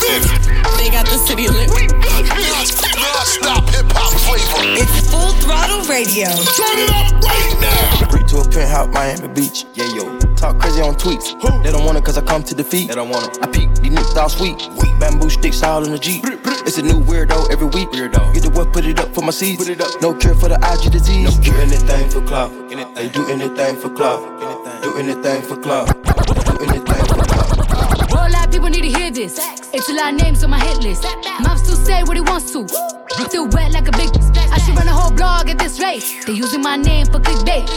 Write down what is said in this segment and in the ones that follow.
this. They got the city lit. Non-stop hip hop flavor. It's full throttle radio. Turn it up right now. Creep to a penthouse, Miami Beach. Yeah, yo. Talk crazy on tweets. They don't want it cause I come to defeat. They don't want it. I peek, these niggas all sweet. Bamboo sticks all in the Jeep. It's a new weirdo every week. Weirdo. Get the what, put it up for my seeds. Put it up. No cure for the IG disease. Do anything for clout. They do anything for clout. Do anything for clout. Do anything for clout. Whole lot of people need to hear this. It's a lot of names on my hit list. Mom still say what he wants to. Still wet like a big. I should run a whole blog at this rate. They using my name for clickbait.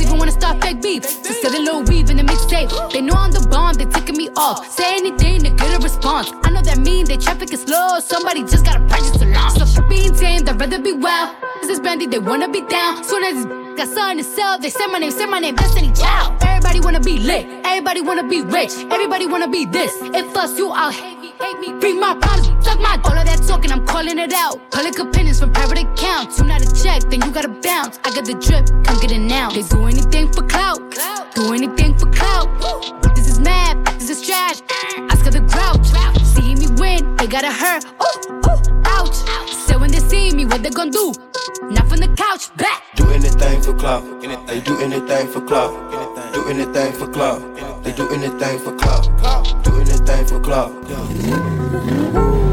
Even wanna start fake beef. Just get a little weave in the mixtape. They know I'm the bomb, they ticking me off. Say anything to get a response. I know that mean they traffic is slow. Somebody just gotta purchase the launch. So being tamed, I'd rather be wild. This is Brandy, they wanna be down. Soon as got something to sell, they say my name, say my name, Destiny Child. Everybody wanna be lit, everybody wanna be rich, everybody wanna be this. If us, you out, hate me, hate me, bring my problems, suck my. All of that talking, I'm calling it out. Public opinions from private accounts. You not a check, then you gotta bounce. I got the drip, come get it now. They do anything for clout, do anything for clout. This is mad, this is trash. Oscar the grouch, see me win, they gotta hurt. Ooh, ooh, ouch. So when they see me, what they gonna do? Not from the couch, back. Do anything for clout. They do anything for clout. Do anything for clout. They do anything for clout. Do for clout. They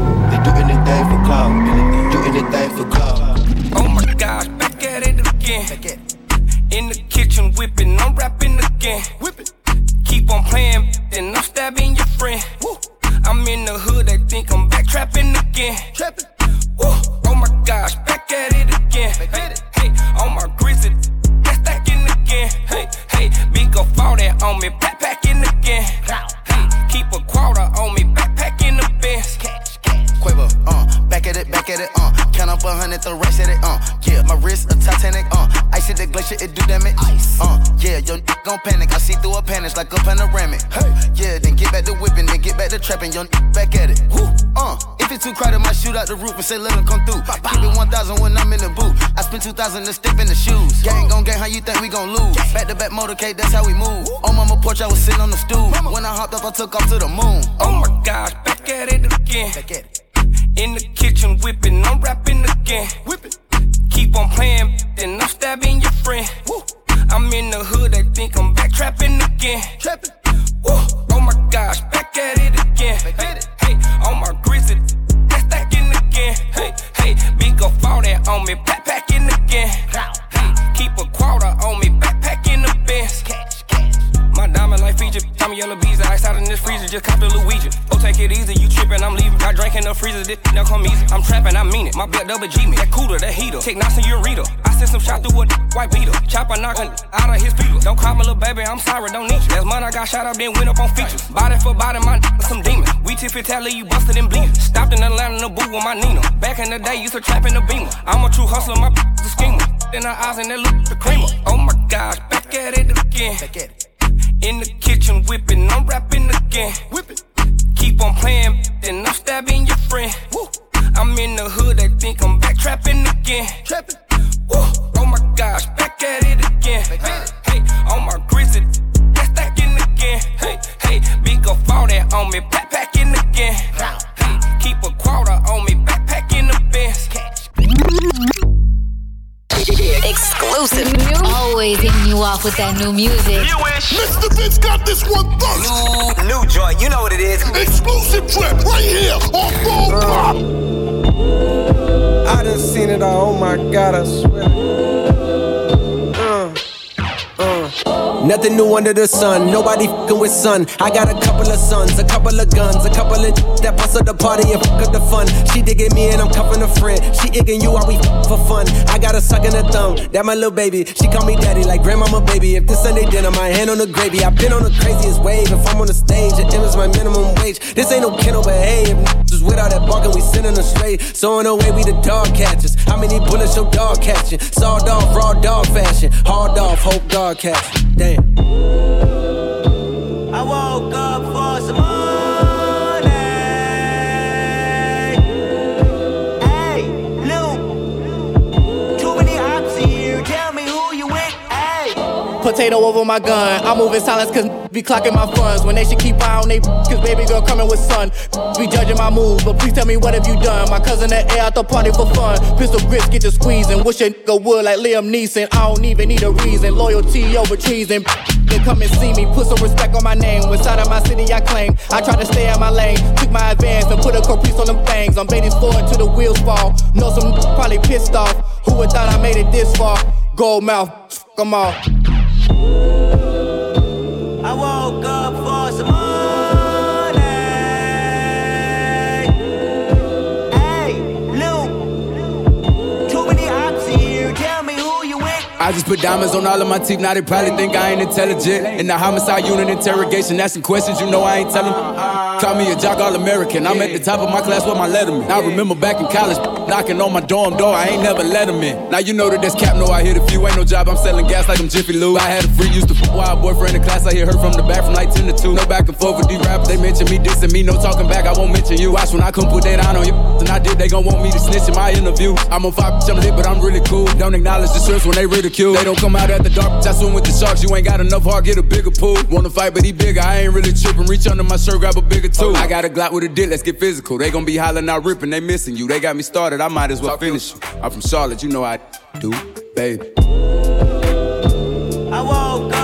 2,000 to step in the shoes. Gang gon' gang, how you think we gon' lose? Back to back motorcade, that's how we move. On mama porch, I was sitting on the stool. When I hopped up, I took off to the moon. Oh my gosh, back at it again. Back at it. In the kitchen whipping, come easy. I'm trappin', I mean it. My black double G me, that cooler, that heater. Take knots your reader. I sent some shot through a white beater. Chopper knockin' out of his feet. Don't call me little baby, I'm sorry, don't need you. Last month I got shot up, then went up on features. Body for body, my some demon. We tip it, tally, you busted and bleeding. Stopped in Atlanta in the booth with my Nina. Back in the day, used to trap in the beamer. I'm a true hustler, my the schemer. In her eyes and that look the creamer. Oh my gosh, back at it again. Back at it. In the kitchen whipping, I'm rapping again. Whipping. Keep on playing, then I'm stabbing your friend. Woo. I'm in the hood, they think I'm back trapping again. Trapping. Woo. Oh my gosh, back at it again. Hey, hey, on my grizzly, that's stacking again. Hey, hey, big up all that on me, backpacking again. Hey, keep a quarter on me, backpacking the best. Exclusive. Always hitting you off with that new music. Mr. Vince got this one first. New, new joint, you know what it is. Exclusive trip right here on Full Pop. I done seen it all, oh my god, I swear. Nothing new under the sun, nobody fucking with sun. I got a couple of sons, a couple of guns, a couple of that bust up the party and fuck up the fun. She digging me and I'm cuffing a friend. She igging you while we for fun. I got a suck in the thumb, that my little baby. She call me daddy like grandmama baby. If this Sunday dinner, my hand on the gravy. I've been on the craziest wave. If I'm on the stage, it is my minimum wage. This ain't no kennel, but hey, if just without that barking, we sending them straight. So in a way, we the dog catchers. Bullets your dog catching? Sawed off, raw dog fashion. Hard off, hope dog catch. Damn. I woke up for some money. Potato over my gun. I'm moving silence cause be clocking my funds. When they should keep eye on they cause baby girl coming with sun. Be judging my moves, but please tell me what have you done? My cousin that air out the party for fun. Pistol grips get you squeezing. Wish a nigga would like Liam Neeson. I don't even need a reason. Loyalty over treason. They come and see me, put some respect on my name. Inside of my city, I claim. I try to stay in my lane. Took my advance and put a caprice on them things. I'm baiting forward till the wheels fall. Know some probably pissed off. Who would thought I made it this far? Gold mouth, fuck them all. I just put diamonds on all of my teeth, now they probably think I ain't intelligent. In the homicide unit interrogation, asking questions you know I ain't telling. Call me a jock all American. I'm at the top of my class with my letterman. I remember back in college, knocking on my dorm door, I ain't never let him in. Now you know that that's cap, no, I hit a few. Ain't no job, I'm selling gas like I'm Jiffy Lube. I had a free, used to f wild boyfriend in class, I hear her from the back from like 10 to 2. No back and forth with these rappers, they mention me, dissing me, no talking back, I won't mention you. Watch when I come put that on on you, and I did, they gon' want me to snitch in my interview. I'm on five, I'm lit, but I'm really cool. Don't acknowledge the shirts when they ridicule. They don't come out at the dark, just swim with the sharks. You ain't got enough heart, get a bigger pool. Wanna fight, but he bigger, I ain't really tripping. Reach under my shirt, grab a bigger tool. I got a Glock with a dick, let's get physical. They gon' be hollering out, ripping, they missing you. They got me started, I might as well finish you. I'm from Charlotte, you know I do, baby. I woke up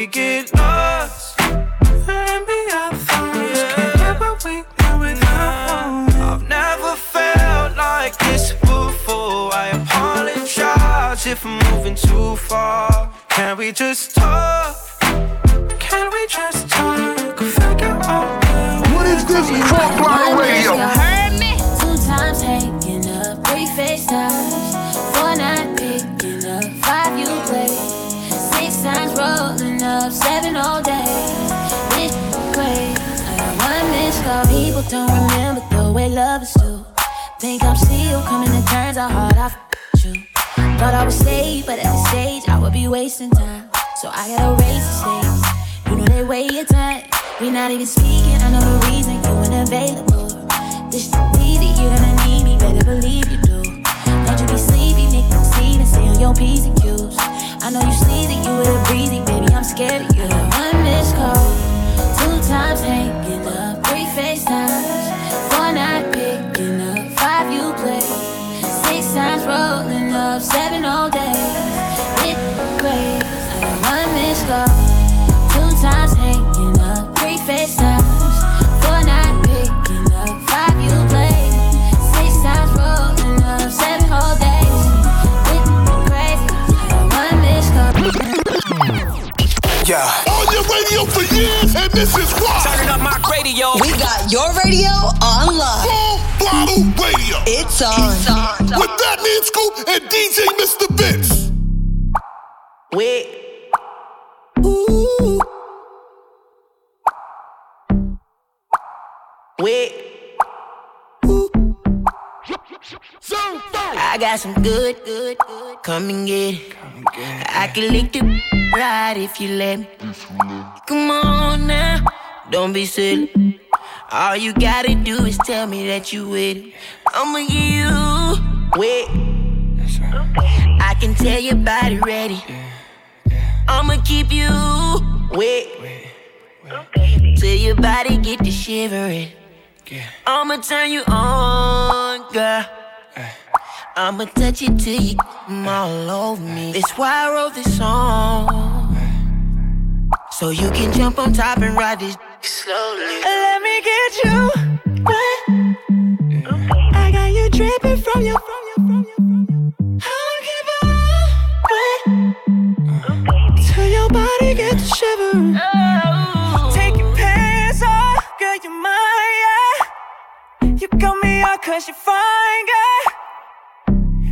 We get lost. And be our thoughts. Can't get what we want without knowing. I've never felt like this before. I apologize if I'm moving too far. Can we just talk? Can we just talk? Figure out What is this Lotto Radio? Don't remember the way love is due. Think I'm still coming to terms how hard I f***ed you. Thought I would stay, but at this stage I would be wasting time. So I gotta raise the stakes. You know they weigh your time. We not even speaking. I know the reason you unavailable. This easy, you're gonna need me. Better believe you do. Don't you be sleepy, Nick, see and stay on your P's and Q's. I know you sleazy, you with a breezy, baby. I'm scared of you. One missed call, two times hanging up, three FaceTimes, four not picking up, five you play, six times rolling up, seven all day. It great. I got one missed call, and this is why. Turning up my radio. We got your radio on lock. Full Throttle Radio. It's on. With Fat Man Scoop and DJ Mr. Vince. Wait. Wait. Got some good, good, good. Come and get it. I can lick the right if you let me. Come on now, don't be silly. All you gotta do is tell me that you with it. I'ma give you wet. I can tell your body ready. I'ma keep you wet. Till your body get to shivering. I'ma turn you on, girl. I'ma touch it till you come all over me. That's why I wrote this song. So you can jump on top and ride this slowly. Let me get you wet. I got you dripping from your from your from your. I'ma keep it wet till your body gets to shivering. Oh. Take your pants off, girl, you're mine, yeah. You got me out cause you're fine, girl.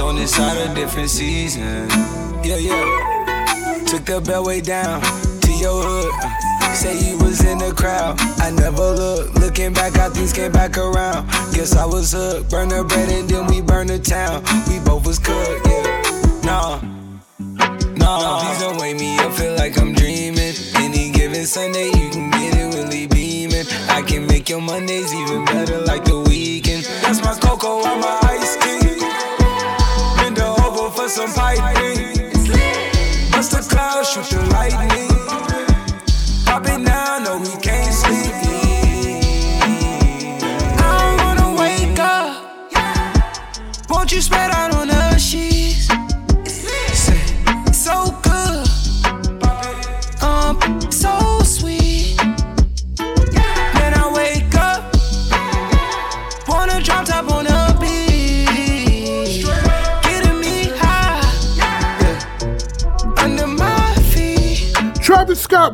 On this side of different season. Yeah, yeah. Took the bell way down to your hood. Say you was in the crowd. I never looked. Looking back, how things came back around. Guess I was hooked. Burn the bread and then we burn the town. We both was cooked, yeah. Nah. Nah, please don't wake me up, feel like I'm dreaming. Any given Sunday, you can get it really beaming. I can make your Mondays even better like the weekend. That's my cocoa, I'm my ice some piping. Bust the shoot the lightning. Pop it now, no, we can't sleep. I don't wanna wake up. Won't you spread out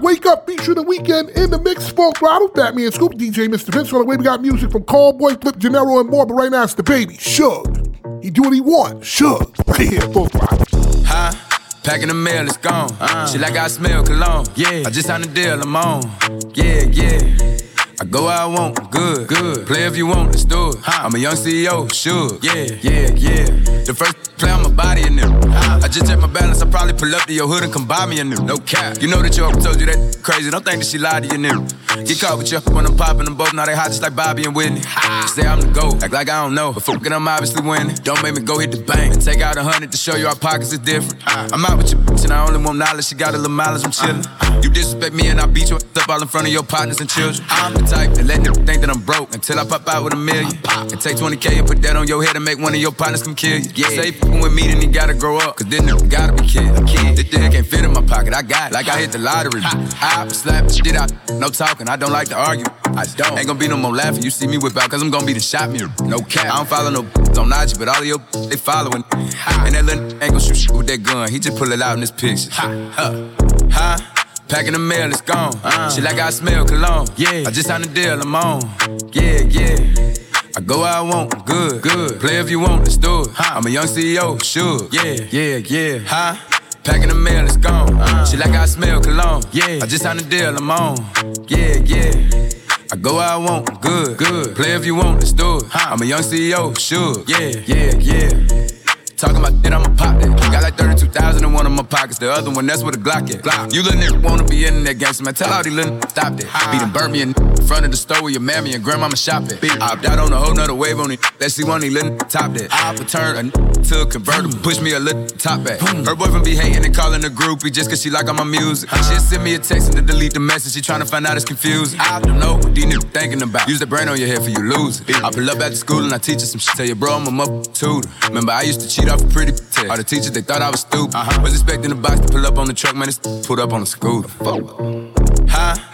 Wake Up, feature the weekend in the mix, Full Throttle, Batman Scoop, DJ Mr. Vince. On the way, we got music from Callboy, Flip, Gennaro, and more, but right now it's the baby, Shug. He do what he want, Shug. Right here, Full Throttle. Huh? Packing the mail, it's gone. Uh. Shit like I smell cologne. Yeah. I just signed a deal, I'm on. Yeah, yeah. I go where I want, good, good. Play if you want, let's do it. I'm a young CEO, sure. Yeah, yeah, yeah. The first play on my body in them. I just check my balance, I probably pull up to your hood and come buy me a new. No cap. You know that your told you that crazy. Don't think that she lied to you, new. Get caught with you when I'm popping them both. Now they hot just like Bobby and Whitney. Say I'm the GOAT, act like I don't know. But fucking, I'm obviously winning. Don't make me go hit the bank and take out a hundred to show you our pockets is different. I'm out with your bitch and I only want knowledge. She got a little mileage, I'm chillin'. You disrespect me and I beat you up all in front of your partners and children. I'm the type that let them think that I'm broke until I pop out with a million. And take 20K and put that on your head and make one of your partners come kill you. Yeah. Say fucking with me, then he gotta grow up. Cause then there gotta be kids. Kid. This dick can't fit in my pocket. I got it. Like I hit the lottery. I slap shit out. No talking. I don't like to argue. I don't. Ain't gonna be no more laughing. You see me whip out, cause I'm gonna be the shot mirror. No cap. I don't follow no on IG, but all of your they following. And that little ain't gonna shoot shit with that gun. He just pull it out in this picture. Huh. Huh? Packing the mail, it's gone. Uh. Shit like I smell cologne. Yeah. I just signed a deal, I'm on. Yeah, yeah. I go where I want, good, good. Play if you want, let's do it. I'm a young CEO, sure. Yeah, yeah, yeah. Huh? Packing the mail, it's gone. Uh. Shit like I smell cologne. Yeah. I just signed a deal, I'm on. Yeah, yeah. I go where I want, good, good. Play if you want, let's do it. I'm a young CEO, sure. Yeah, yeah, yeah. Talking about shit, I'ma pop that. Got like 32,000 in one of my pockets. The other one, that's where the Glock at. You little nigga wanna be in that gangster, man. Tell all these little stop that. Beat them burn front of the store where your mammy and grandmama shop at. I opt out on a whole nother wave on it. That see one, he letting top that. I return a to a convertible, push me a little top back. Her boyfriend be hating and calling a groupie just cause she like all my music. She just send me a text and to delete the message. She tryna find out it's confused. I don't know what these niggas thinking about. Use the brain on your head for you lose it. I pull up after school and I teach her some shit. Tell your bro I'm a mother tutor. Remember I used to cheat off a pretty test. All the teachers they thought I was stupid. Uh-huh. Was expecting the box to pull up on the truck, man. It's pulled up on the scooter. Huh?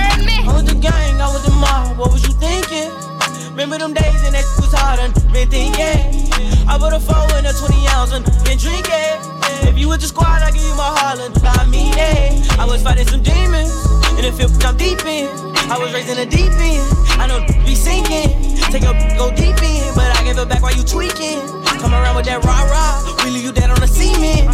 I put a four in a 20 ounce and been drinking. If you was the squad, I give you my Harlan. I mean it. I was fighting some demons. In the field, I'm deep in. I was raised in the deep end. I know be sinking. Take a go deep in. But I give it back while you tweaking. Come around with that rah rah. We leave you dead on the cement.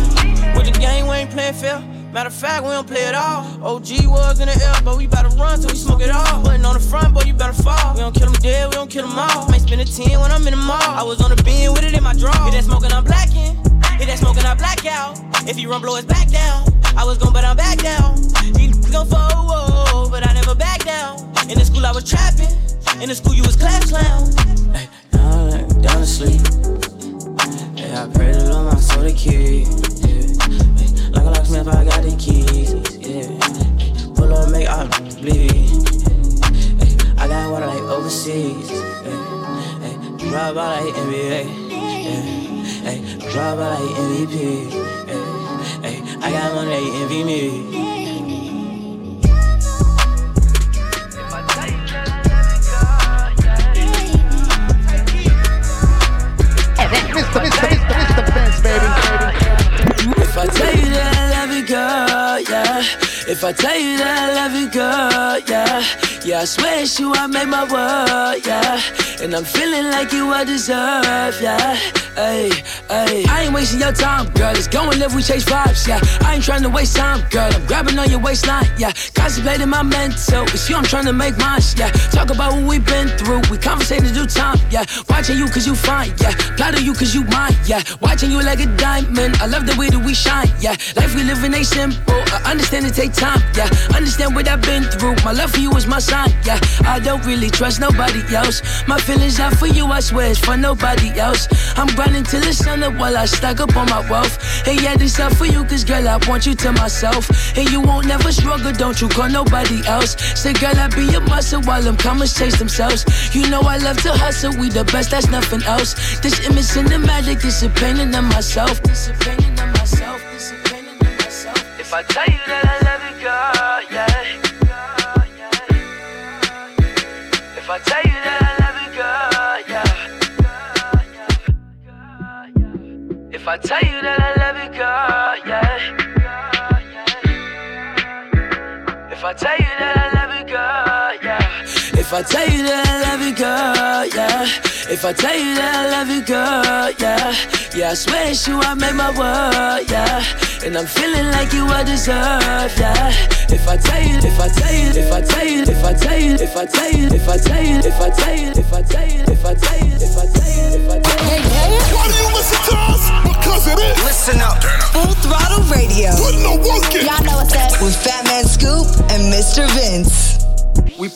With the game, we ain't playing fair. Matter of fact, we don't play it all. OG was in the air, but we bout to run till we smoke it all. Putting on the front, boy, you better fall. We don't kill them dead, we don't kill them all. Might spend a 10 when I'm in the mall. I was on the beam with it in my draw. Hit that smoking, I'm blacking. Hit that smoking, I black out. If he run, blow his back down. I was gon' but I'm back down. He gon' fall, but I never back down. In the school, I was trapping. In the school, you was class clown. Hey, down, down to sleep. Yeah, I pray to Lord my soul to keep. Locksmith, I got the keys. Yeah. Pull up, make I bleed. I got water like overseas. Yeah. Drop out like NBA. Yeah. Drop out like MVP. Yeah. I got money, they envy me. Mr. Mr. If I tell you that I love you, girl, yeah. Yeah, I swear it's you, I made my world, yeah. And I'm feeling like you I deserve, yeah. Hey, hey. I ain't wasting your time, girl. Let's go and live, we chase vibes, yeah. I ain't trying to waste time, girl. I'm grabbing on your waistline, yeah. Contemplating my mental. It's you, I'm trying to make mine, yeah. Talk about what we've been through. We conversating do time, yeah. Watching you cause you fine, yeah. Plotting you cause you mine, yeah. Watching you like a diamond. I love the way that we shine, yeah. Life we living ain't simple. I understand it take time, yeah. Understand what I've been through. My love for you is my sign, yeah. I don't really trust nobody else. My feelings out for you, I swear it's for nobody else. I'm grinding till the sun up while I stack up on my wealth. And yeah, this out for you, cause girl, I want you to myself. And you won't never struggle, don't you call nobody else. Say, girl, I be your muscle while them comers chase themselves. You know I love to hustle, we the best, that's nothing else. This image cinematic, it's a painting of myself. It's a painting of myself. It's a painting of myself. If I tell you that If I tell you that I love you, girl, yeah. If I tell you that I love you, girl, yeah. If I tell you that I love you, girl, yeah. If I tell you that I love you, girl, yeah. Yeah, I swear it's you, I made my world, yeah. And I'm feeling like you I deserve, yeah. If I tell you, if I tell you, if I tell you, if I tell you, if I tell you, if I tell you, if I tell you, if I tell you, if I tell you,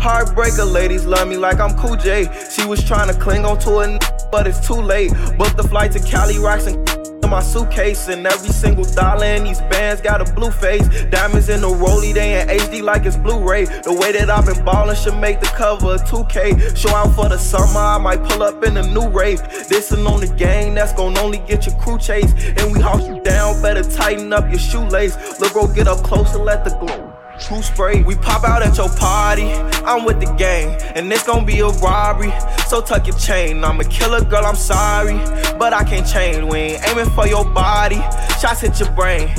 Heartbreaker ladies love me like I'm Cool J. She was trying to cling on to it, but it's too late. Booked the flight to Cali, rocks and in my suitcase, and every single dollar in these bands got a blue face. Diamonds in the rollie, they in HD like it's Blu-ray. The way that I've been ballin' should make the cover of 2K. Show out for the summer, I might pull up in a new rave. This'n on the gang, that's gon' only get your crew chased. And we house you down, better tighten up your shoelace. Look, bro, get up close and let the glow. True spray, we pop out at your party. I'm with the gang, and it's gonna be a robbery. So tuck your chain. I'm a killer, girl, I'm sorry. But I can't change. We ain't aiming for your body. Shots hit your brain.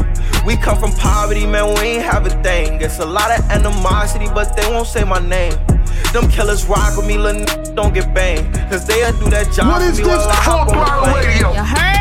We come from poverty, man, we ain't have a thing. It's a lot of animosity, but they won't say my name. Them killers rock with me, little n- don't get banged. Cause they'll do that job What for me this while I hop Talk on the Wild plane. Radio? You heard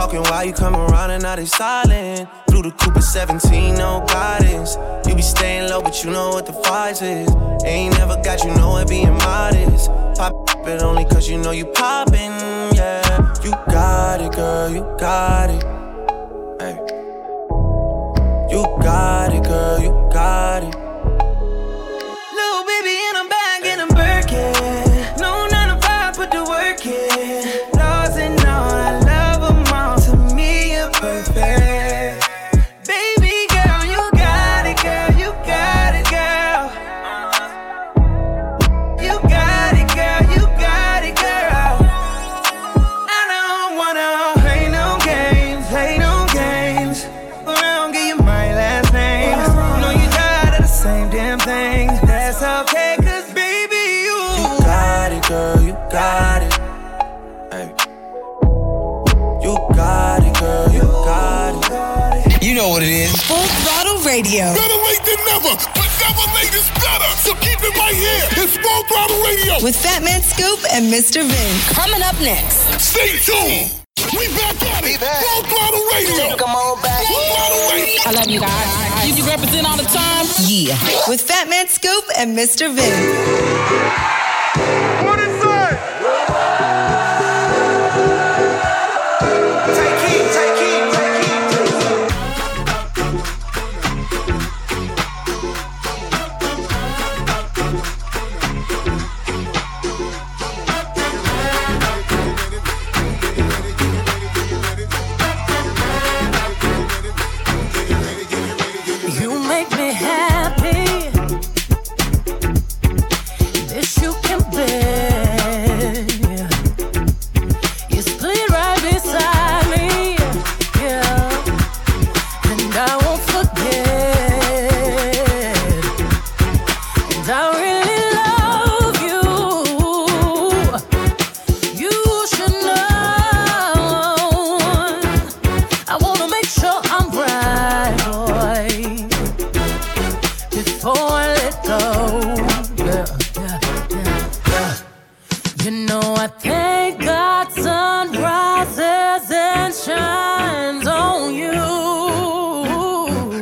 Talking while you come around and now they silent. Blew the Cooper 17, no guidance. You be staying low, but you know what the price is. Ain't never got you know it being modest. Pop it only cause you know you poppin', yeah. You got it, girl, you got it. Hey. You got it, girl, you got it. Full Throttle Radio. Better late than never, but never late is better. So keep it right here. It's Full Throttle Radio. With Fat Man Scoop and Mr. Vince. Coming up next. Stay tuned. We back at it. Full Throttle Radio. Come on back. Full Throttle Radio. I love you guys. You represent all the time. Yeah. With Fat Man Scoop and Mr. Vince.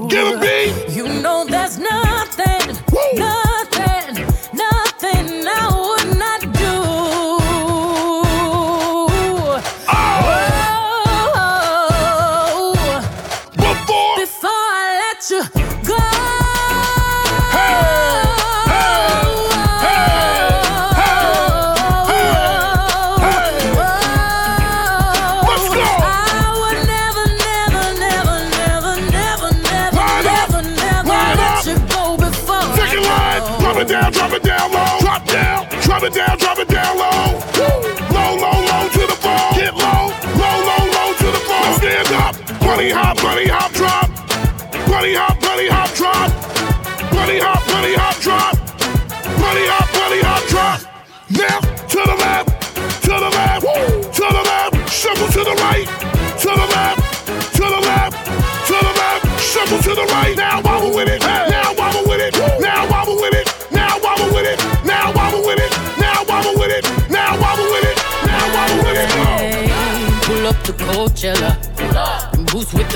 Get him, B. Bunny hop, bunny hop, drop. Bunny hop, bunny hop, drop. Bunny hop, bunny hop, drop. Bunny hop, bunny hop, drop. Now to the left,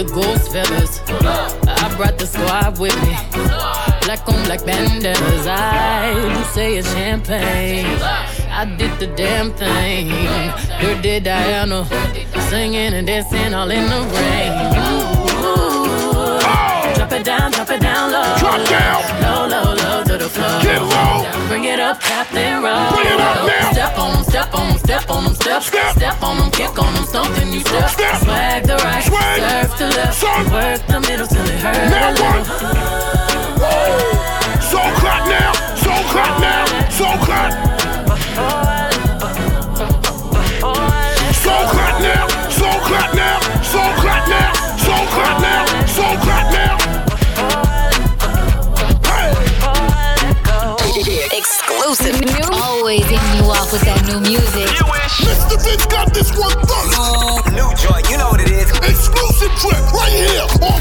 the ghost feathers. I brought the squad with me. Black on black bandanas. I do say it's champagne. I did the damn thing. Dirty Diana. Singing and dancing all in the rain. Ooh. Drop it down, drop it down low. Drop down. Low, low, low to. Get low. Bring it up, Captain Roll. Bring it up now. Step on them, step on them, step on them, step. Step. Step on them, kick on them, stomp something you step. Step. Swag the right, Swag. serve to left. Son. Work the middle till it hurt. Now a one. little. Always hitting you off with that new music. Mr. Vince got this one first. Oh, new joint, you know what it is. Exclusive trip right here on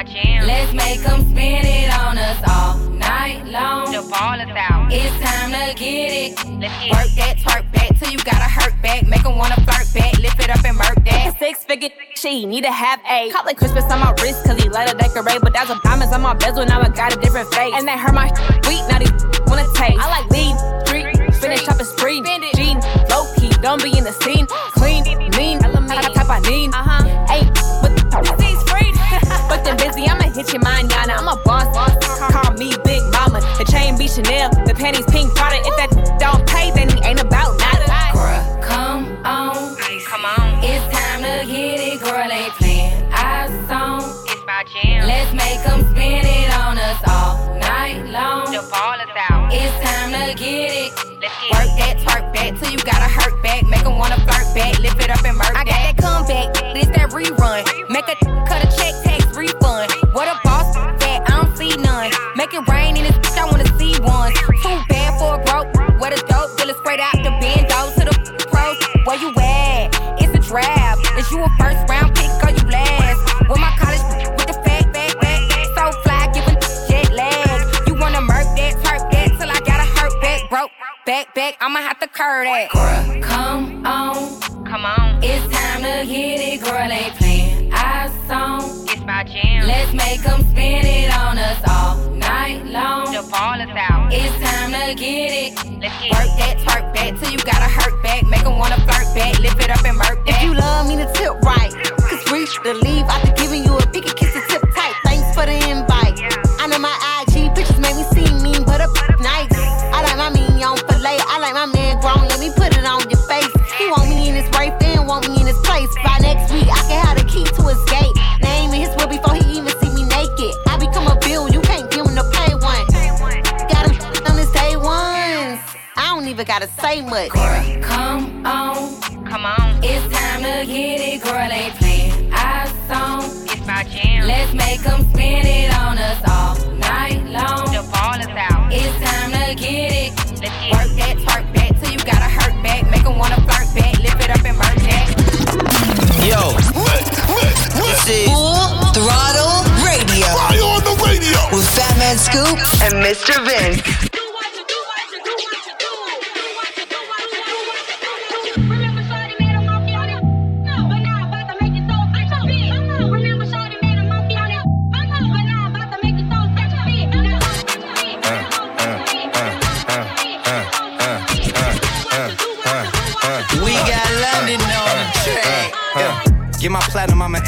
song. It's my jam. Let's make them spin it on us all night long. The ball is out. It's time to get it. Let's get Work that, twerk back till you gotta hurt back. Make them wanna flirt back. Lift it up and murk that. Six figure, she need to have a Call it Christmas on my wrist, cause he let her decorate. But that's a diamonds on my bezel, now I got a different face. And they hurt my sweet, now these wanna taste. I like lean, street, finish up a spree. Jean, low key, don't be in the scene. Clean, mean, I got type I need. Uh huh. Busy, I'ma hit your mind, Yana. I'm a boss, boss. Call me Big Mama. The chain be Chanel, the panties pink Prada. If that don't pay, then he ain't about nada. Girl, come on. Come on. It's time to get it, girl. Ain't playing our song. It's my jam. Let's make them spin it on us all night long. The ball is out. It's time to get it. Let's get Work that, twerk back till you gotta hurt back. Make them wanna flirt back. Lift it up and murk I got that. that comeback, this that rerun. Make a cut a check, Make it rain in this bitch, I wanna see one. Too bad for a broke. Where the dope dealer straight out the bando to the pros. Where you at? It's a trap. Is you a first round pick or you last? With my college with the fat, fat, fat, so fly, giving jet lag. You wanna murk that, hurt that till I gotta hurt back, broke. Back, back, I'ma have to curve that. Girl, come on, come on. It's time to hit it, girl. Ain't playing our song. It's my jam. Let's make 'em spin it on us all night long. The ball is out. It's time to get it. Let's get Work that, twerk that till you gotta hurt back. Make Make 'em wanna flirt back, lift it up and murk that. If you love me, to tip right. Cause reach the leave after giving you a big kiss to tip even gotta say much. Come on, come on. It's time to get it, girl. Ain't playing our song. It's my jam. Let's make 'em spin it on us all night long. The ball is out. It's time to get it. Let's get Work that, twerk that till you gotta hurt back. Make 'em wanna flirt back, lift it up and murk that. Yo. This is Full Throttle Radio. Fire on the radio. With Fat Man Scoop and Mr. Vince.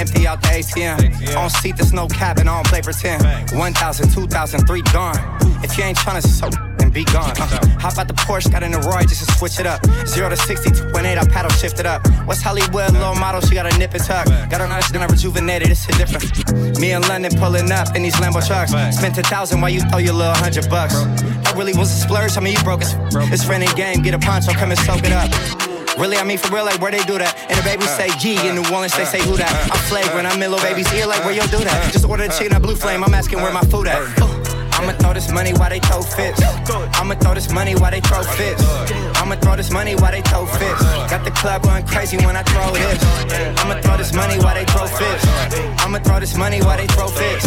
Empty out the ATM. On seat, there's no cabin, I don't play pretend. 1,000, 2,000, 3 gone. If you ain't tryna so then be gone. Uh, hop out the Porsche, got in the Roy just to switch it up. 0 to 60, 2.8, I paddle shift it up. West Hollywood, low model, she got a nip and tuck. Got her nice, then I rejuvenated, it's shit different. Me and London pulling up in these Lambo trucks. Spent a thousand while you throw your little hundred bucks. That really was a splurge, I mean, you broke it. It's friendly game, get a poncho, come and soak it up. Really, I mean for real, like where they do that. And the babies say G in New Orleans, they say who that. I'm flagrant, I'm in little baby's ear, like where you do that. Just order the chicken at Blue Flame, I'm asking where my food at. I'ma throw this money while they throw fits. I'ma throw this money while they throw fits. I'ma throw this money while they throw fits. Got the club going crazy when I throw this. I'ma throw this money while they throw fits. I'ma throw this money while they throw fits.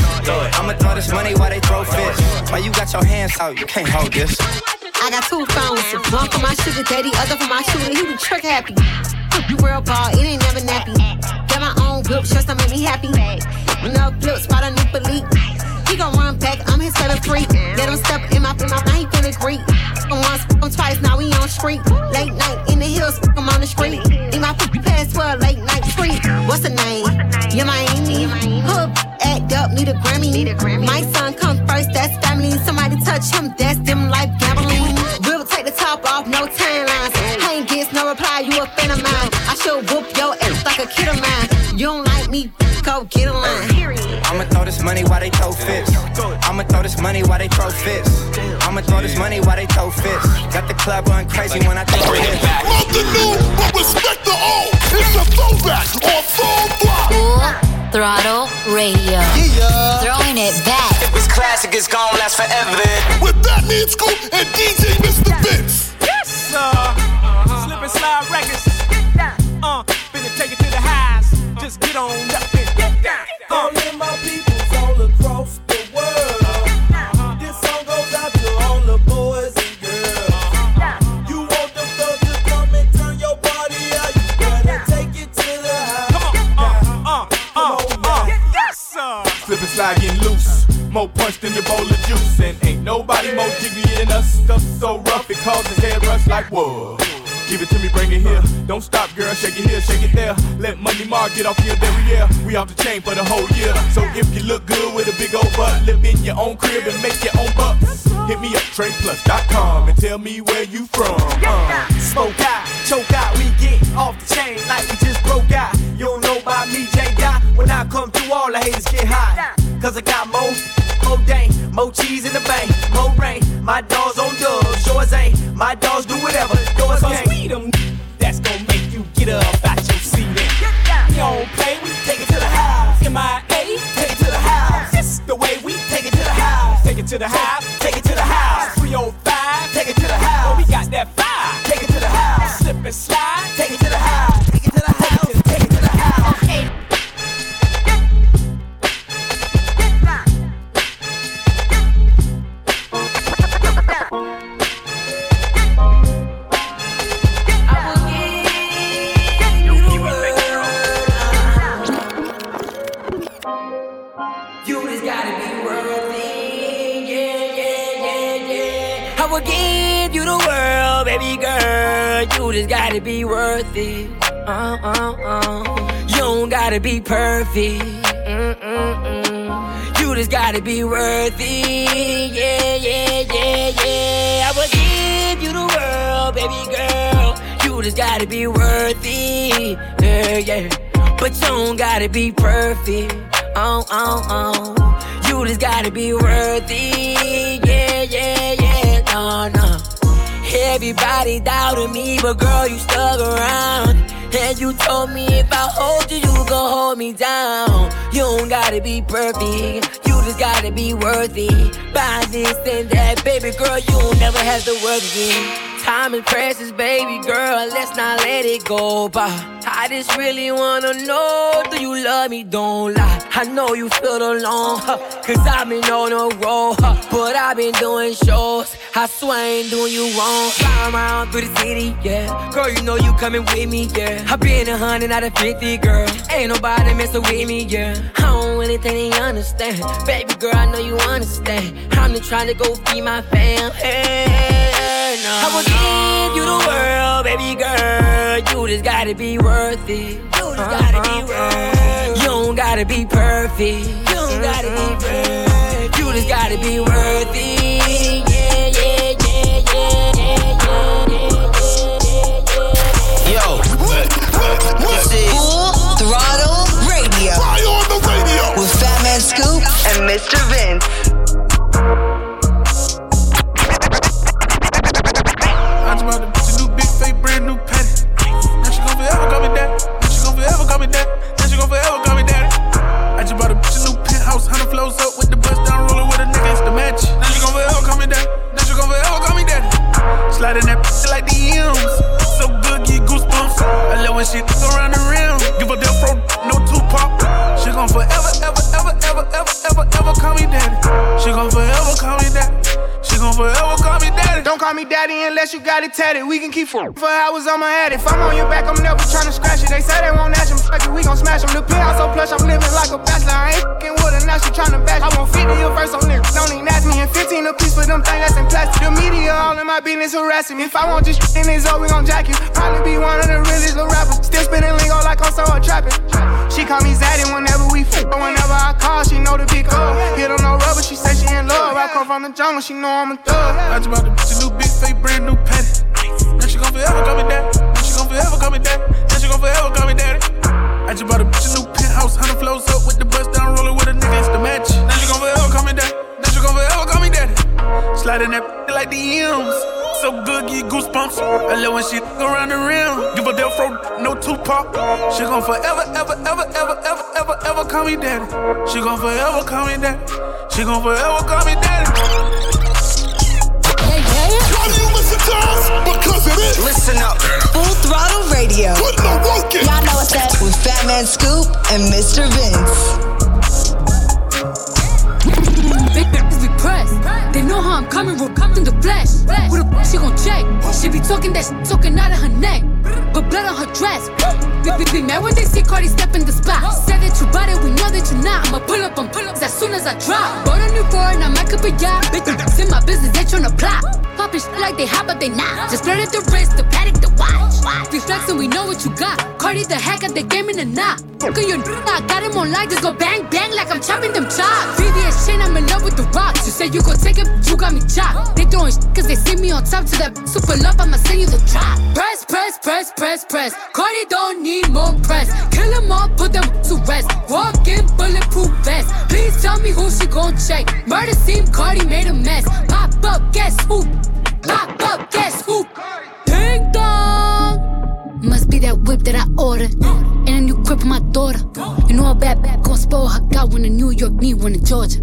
I'ma throw this money while they throw fits. Why you got your hands out? You can't hold this. I got two phones, one for my sugar daddy, other for my shooter. He be trick happy. You real ball, it ain't never nappy. Got my own whip, just to make me happy. No flip, spot a new elite. He gon' run back, I'm his favorite freak. Let him step in my mouth, now he finna greet. Fuck him once, fuck him twice, now we on street. Late night in the hills, fuck on the street. In my foot pass for a late night treat. What's the name? Yeah, Miami. Hook, act up, need a Grammy. My son come first, that's family. Somebody touch him, that's them life gambling. Off, no timelines. I ain't gets no reply, you a fan of mine. I should whoop your ass like a kid of mine. You don't like me, go get a line. I'ma throw this money while they throw fits. I'ma throw this money while they throw fits. I'ma throw this money while they throw fits. Got the club going crazy when I throw it. Love the new, but respect the old. It's a throwback on full block. Full Throttle Radio. Throwing it back. If it's classic, it's gonna last forever. With Fat Man Scoop and DJ Mr. Vince. Yes, uh, slip and slide records. Uh, finna take it to the highs. Just get on up and get down. Uh. All of my peoples all across the world. This song goes out to all the boys and girls. You want them thugs to come and turn your body out? You better take it to the high. Uh, uh, yes, sir. Slip and slide getting loose. More punch than your bowl of juice. And ain't nobody more jiggly than us. Stuff so rough it causes head rush like whoa. Give it to me, bring it here. Don't stop, girl. Shake it here, shake it there. Let Money Mark get off your derriere. We off the chain for the whole year. So if you look good with a big old butt, live in your own crib and make your own bucks. Hit me up, tradeplus.com and tell me where you from. Uh. Smoke out, choke out, we get off the chain like we just broke out. You don't know about me, J. Dot. When I come through, all the haters get hot. Cause I got more, more dang, more cheese in the bank, more rain. My dogs on dubs, yours ain't. My dogs do whatever, yours can't. we them that's gonna make you get up out your seat we don't play, we take it to the house. MIA, take it to the house. This the way we take it to the house. Take it to the house, take it to the house. 305, take it to the house. Oh, we got that fire, take it to the house. Slip and slide, just gotta be worth it. Uh, uh, uh. You don't gotta be perfect. Mm-mm-mm. You just gotta be worth it. Yeah, yeah, yeah, yeah. I will give you the world, baby girl. You just gotta be worth it. Yeah, yeah. But you don't gotta be perfect. Oh, oh, oh. You just gotta be worth it. Yeah, yeah, yeah. No, no. Everybody doubted me, but girl, you stuck around. And you told me if I hold you, you gon' hold me down. You don't gotta be perfect, you just gotta be worthy. Buy this and that, baby girl, you never have to work again. Time is precious, baby girl, let's not let it go by. I just really wanna know, do you love me? Don't lie. I know you feel alone, huh, cause I've been on a roll, huh, but I've been doing shows. I swear I ain't doing you wrong. Fly around through the city, yeah. Girl, you know you coming with me, yeah. I've been a hundred out of fifty, girl. Ain't nobody messing with me, yeah. I don't really think they understand. Baby girl, I know you understand. I'm just trying to go feed my fam. Hey, no, I will give you the world, baby girl. You just gotta be worth it. You just gotta be worth. You don't gotta be perfect. You don't gotta be perfect. You just gotta be worth it. Yeah, yeah, yeah, yeah, yeah, yeah, Yo, what's it? Full Throttle Radio. Fire on the radio. With Fat Man Scoop and Mr. Vince. Unless you got it tatted. We can keep for hours on my head. If I'm on your back, I'm never tryna scratch it. They say they won't ask him, fuck it, we gon' smash him. The penthouse so plush, I'm living like a bachelor. I ain't fucking with her, now she tryna bash. I want 50 a verse on niggas, don't even ask me. And 15 a piece for them things that's in plastic. The media all in my business harassing me. If I want this shit in his we gon' jack you. Probably be one of the realest little rappers. Still spinning lingo like I'm so trapping. She call me Zaddy whenever we fuck. But whenever I call, she know the big up. Hit on no rubber, she say she in love. I come from the jungle, she know I'm a thug. I just bought a bitch a new big fake, brand new patty. Now she gon' forever call me daddy. Now she gon' forever call me daddy. Now she gon' forever call me daddy. I just bought a bitch a new penthouse, hundred flows up with the bust down, rolling with a nigga, it's the match. Now she gon' forever call me daddy. Now she gon' forever call me daddy. Sliding that like the M's. So good, get goosebumps. I love when she around the rim. Give a death row, no Tupac. She gon' forever, ever, ever, ever, ever, ever, ever call me daddy. She gon' forever call me daddy. She gon' forever call me daddy. Listen up. Full Throttle Radio. Put the work in. Y'all know what's up. With Fat Man Scoop and Mr. Vince. Big bitches be pressed. They know how I'm coming, we're coming the flesh. Who the fuck she gon' check? She be talking that shit, talking out of her neck. But blood on her dress. Be, be, be mad when they see Cardi step in the spot. Said that you bought it, we know that you're not. I'ma pull up on pull ups as soon as I drop. Bought a new foreign, I might up a yacht. Bitch, in my business, they tryna plot. Poppin' shit like they hot, but they not. Just flirt at the wrist, the paddock, the watch. We flexin', we know what you got. Cardi the hack at the game in the knot. Fuck your I got him on live, just go bang bang like I'm chopping them chops. VVS chain, I'm in love with the rocks. You say you gon' take it, you got me chopped. They throwing shit cause they see me on top to that super love, I'ma send you the drop. Press, press, press, press, press. Cardi don't need more press. Kill them all, put them to rest. Walk in bulletproof vest. Please tell me who she gon' check. Murder scene, Cardi made a mess. Pop up, guess who? Pop up, guess who? Ding dong. Must be that whip that I ordered. And a new crib for my daughter. You know a bad bad gon' spoil her. Got one in New York, need one in Georgia.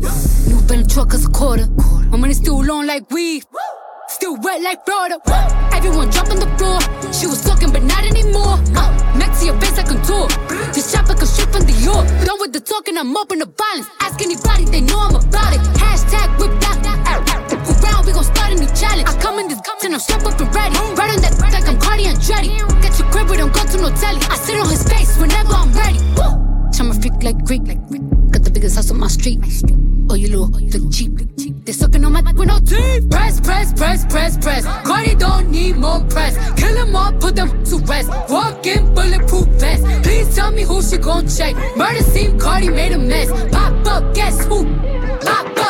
New Bentley truck cause a quarter. My money still long like weed. Still wet like Florida. Everyone drop on the floor. She was talking, but not anymore. Next to your face, I contour. This chopper come straight from the York. Done with the talking, I'm up in the violence. Ask anybody, they know I'm about it. Hashtag whip that. We gon' start a new challenge. I come in this guts and I'm strapped up and ready. Right on that like I'm Cardi and Dreddy. Get your crib, we don't go to no telly. I sit on his face whenever I'm ready. Woo! I'm a freak like Greek, like. Got the biggest house on my street. Oh, you little, look cheap. They sucking on my with no teeth. Press, press, press, press, press. Cardi don't need more press. Kill them all, put them to rest. Walk in bulletproof vest. Please tell me who she gon' check. Murder scene, Cardi made a mess. Pop up, guess who? Pop up?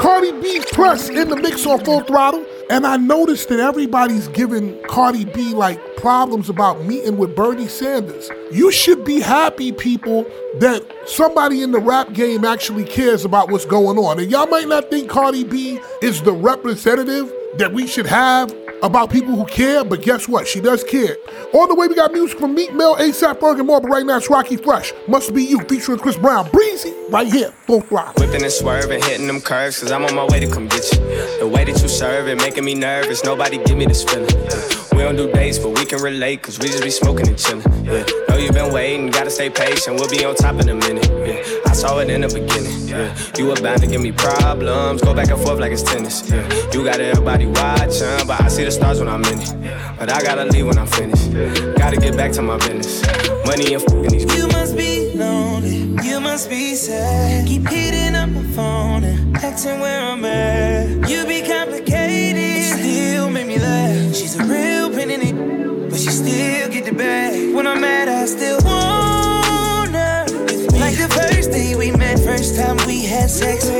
Cardi B press in the mix on full throttle. And I noticed that everybody's giving Cardi B like problems about meeting with Bernie Sanders. You should be happy, people, that somebody in the rap game actually cares about what's going on. And y'all might not think Cardi B is the representative that we should have about people who care, but guess what? She does care. On the way, we got music from Meek Mill, ASAP Ferg, and more, but right now it's Rockie Fresh. Must Be You, featuring Chris Brown. Breezy, right here, full throttle. Whipping and swerving, hitting them curves, cause I'm on my way to come get you. The way that you serve it, making me nervous. Nobody give me this feeling. We don't do dates, but we can relate, cause we just be smoking and chilling. Yeah. Know you've been waiting, gotta stay patient, we'll be on top in a minute. Yeah. I saw it in the beginning. Yeah. You were bound to give me problems, go back and forth like it's tennis. Yeah. You got everybody watching, but I see the stars when I'm in it. But I gotta leave when I'm finished. Gotta get back to my business. Money and fucking these You must be lonely, you must be sad. Keep hitting up my phone and asking where I'm at. You be complicated, She's a real pain in it, but she still get the bag. When I'm mad, I still want her. Like the first day we met, first time we had sex.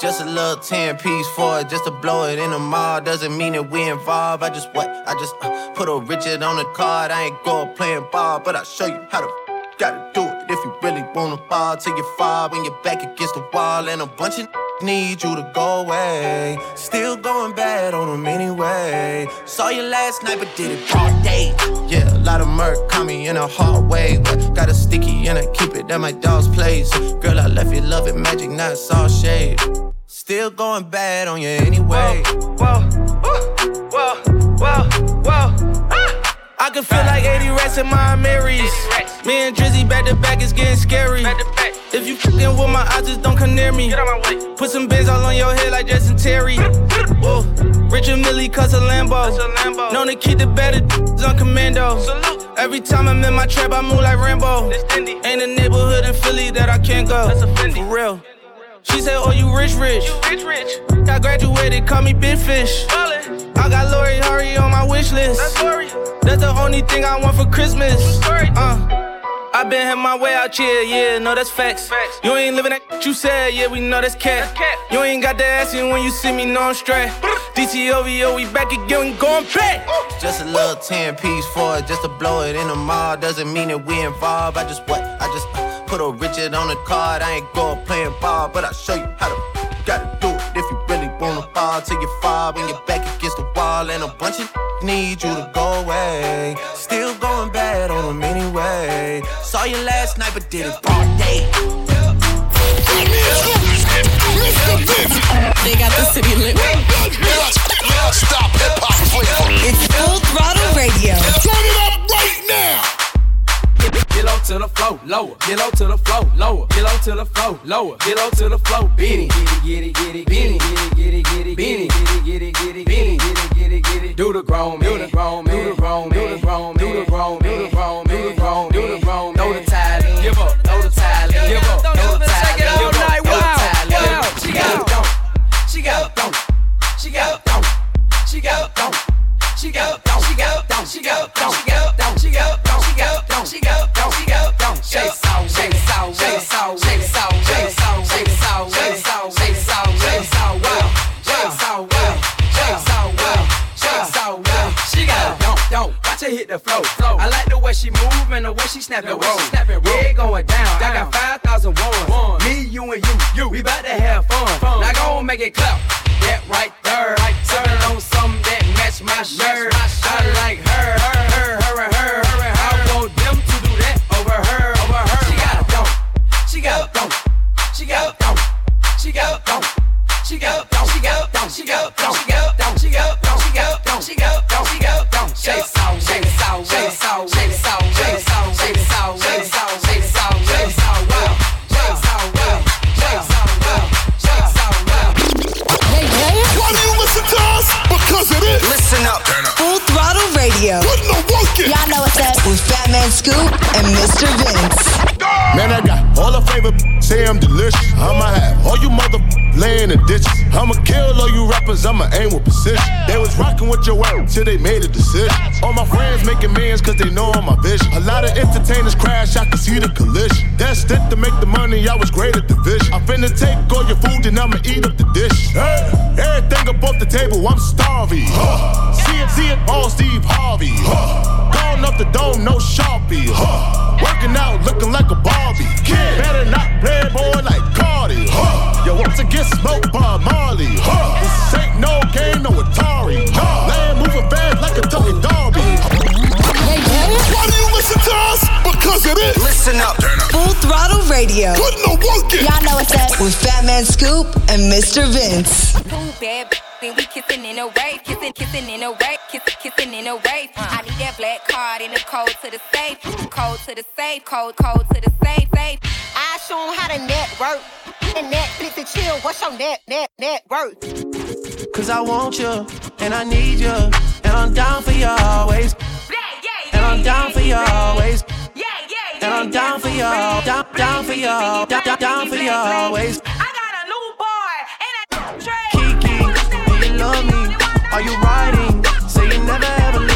Just a little 10 piece for it, just to blow it in the mall. Doesn't mean that we involved. I just what? I just uh, put a Richard on the card. I ain't going playing ball, but I'll show you how to gotta do it. If you really wanna ball till you fall when you're back against the wall, and a bunch of need you to go away. Still going bad on them anyway. Saw you last night, but did it all day. Yeah, a lot of murk caught me in a hard way. But got a sticky and I keep it at my dog's place. Girl, I left you love it magic, not saw shade. Still going bad on you anyway. Whoa, whoa, whoa, whoa. Ah! I can feel like 80 rats in my Marys. Me and Drizzy back to back is getting scary. If you fucking with my eyes, just don't come near me. Put some bins all on your head like Jason Terry. Whoa. Richard Mille cuss a Lambo. Known to keep the better on commando. Every time I'm in my trap, I move like Rambo. Ain't a neighborhood in Philly that I can't go. For real. She said, Oh, you rich, rich. rich, rich. I graduated, call me Big Fish. I got Lori Harvey on my wish list. That's Lori. That's the only thing I want for Christmas. Uh. I been had my way out here, yeah, no, that's facts. facts. You ain't living that you said, yeah, we know that's cat. cat You ain't got the ass in when you see me, no, I'm straight. DTOVO, we back again, we going back. Just a little 10 piece for it, just to blow it in the mall. Doesn't mean that we involved. I just what? I just uh, put a Richard on the card. I ain't going playing ball, but I'll show you how to gotta do it if you really wanna fall till you fall when you're back against the wall. And a bunch of need you to go away. Still going bad on them anyway. Saw you last night, but did it all day. They got the city lit. Stop hip hop flavor. It's Full Throttle Radio. Turn it up right now. Get low to the flow, lower. Get low to the flow, lower. Get low to the flow, lower. Get low to the flow, beat it. Get it, get it, get it, get it, get it, get it, get it, get it, get it, get it, get it, get it. Do the grown, do the grown, do the grown, do the grown, do the grown, do the grown, do the grown, do the grown. Throw the tile in, give up, throw the tile in, give up, throw the tile in, give up, throw the tile in. She got don't, she got don't, she got don't, she got don't. She go, don't, she go, don't, she go, don't, she go, don't, the flow. I like the way she move and the way she snap and roll. Yeah, it going down. I got 5,000 ones. Me, you, and you. you. We about to have fun. Now go make it clap. That right there. Sipping on something that match my shirt. I like her, is. Listen up. Full Throttle Radio. Put no work in. Y'all know what's up. With Fat Man Scoop and Mr. Vince. Man, I got all the flavor, say I'm delicious. I'ma have all you mother laying in the ditches. I'ma kill all you rappers, I'ma aim with precision. They was rocking with your work till they made a decision. All my friends making millions cause they know I'm my vision. A lot of entertainers crash, I can see the collision. That's it to make the money, I was great at the vision. I'm finna take all your food and I'ma eat up the dish. Hey, everything up off the table, I'm starving. Huh. See it, see it, all Steve Harvey. Huh. Going up the dome, no Sharpie. Huh. Working out, looking like a Barbie. Kid, better not play boy like Cardi. Huh. Yo, once again, smoked by Marley. Huh. This ain't no game, no Atari. Huh. Land moving fast like a Tony Darby. Why do you listen to us? Because it is. Listen up. Full Throttle Radio. Put no work in. Y'all know what's up. With Fat Man Scoop and Mr. Vince. Two bad then we kissing in a wave, kissing, kissing in a wave, kissing, kissing in a wave. I need that black card in the code to the safe, code to the safe, code, code to the safe, safe. I show 'em how to network. And Netflix and chill. What's your net, net, net worth? Cause I want you, and I need you, and I'm down for you always. And I'm down for you always. And I'm down for you, down, down for you, down, down, down for you always. Are you riding? Say you never ever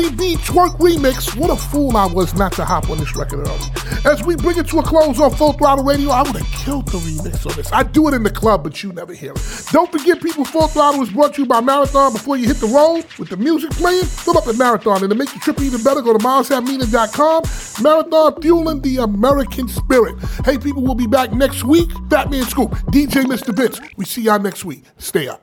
Cardi B Twerk Remix. What a fool I was not to hop on this record early. As we bring it to a close on Full Throttle Radio, I would have killed the remix on this. I do it in the club, but you never hear it. Don't forget, people, Full Throttle is brought to you by Marathon. Before you hit the road with the music playing, fill up the Marathon. And to make your trip even better, go to milesatmeaning.com. Marathon fueling the American spirit. Hey, people, we'll be back next week. Fat Man Scoop, DJ Mr. Vince. We see y'all next week. Stay up.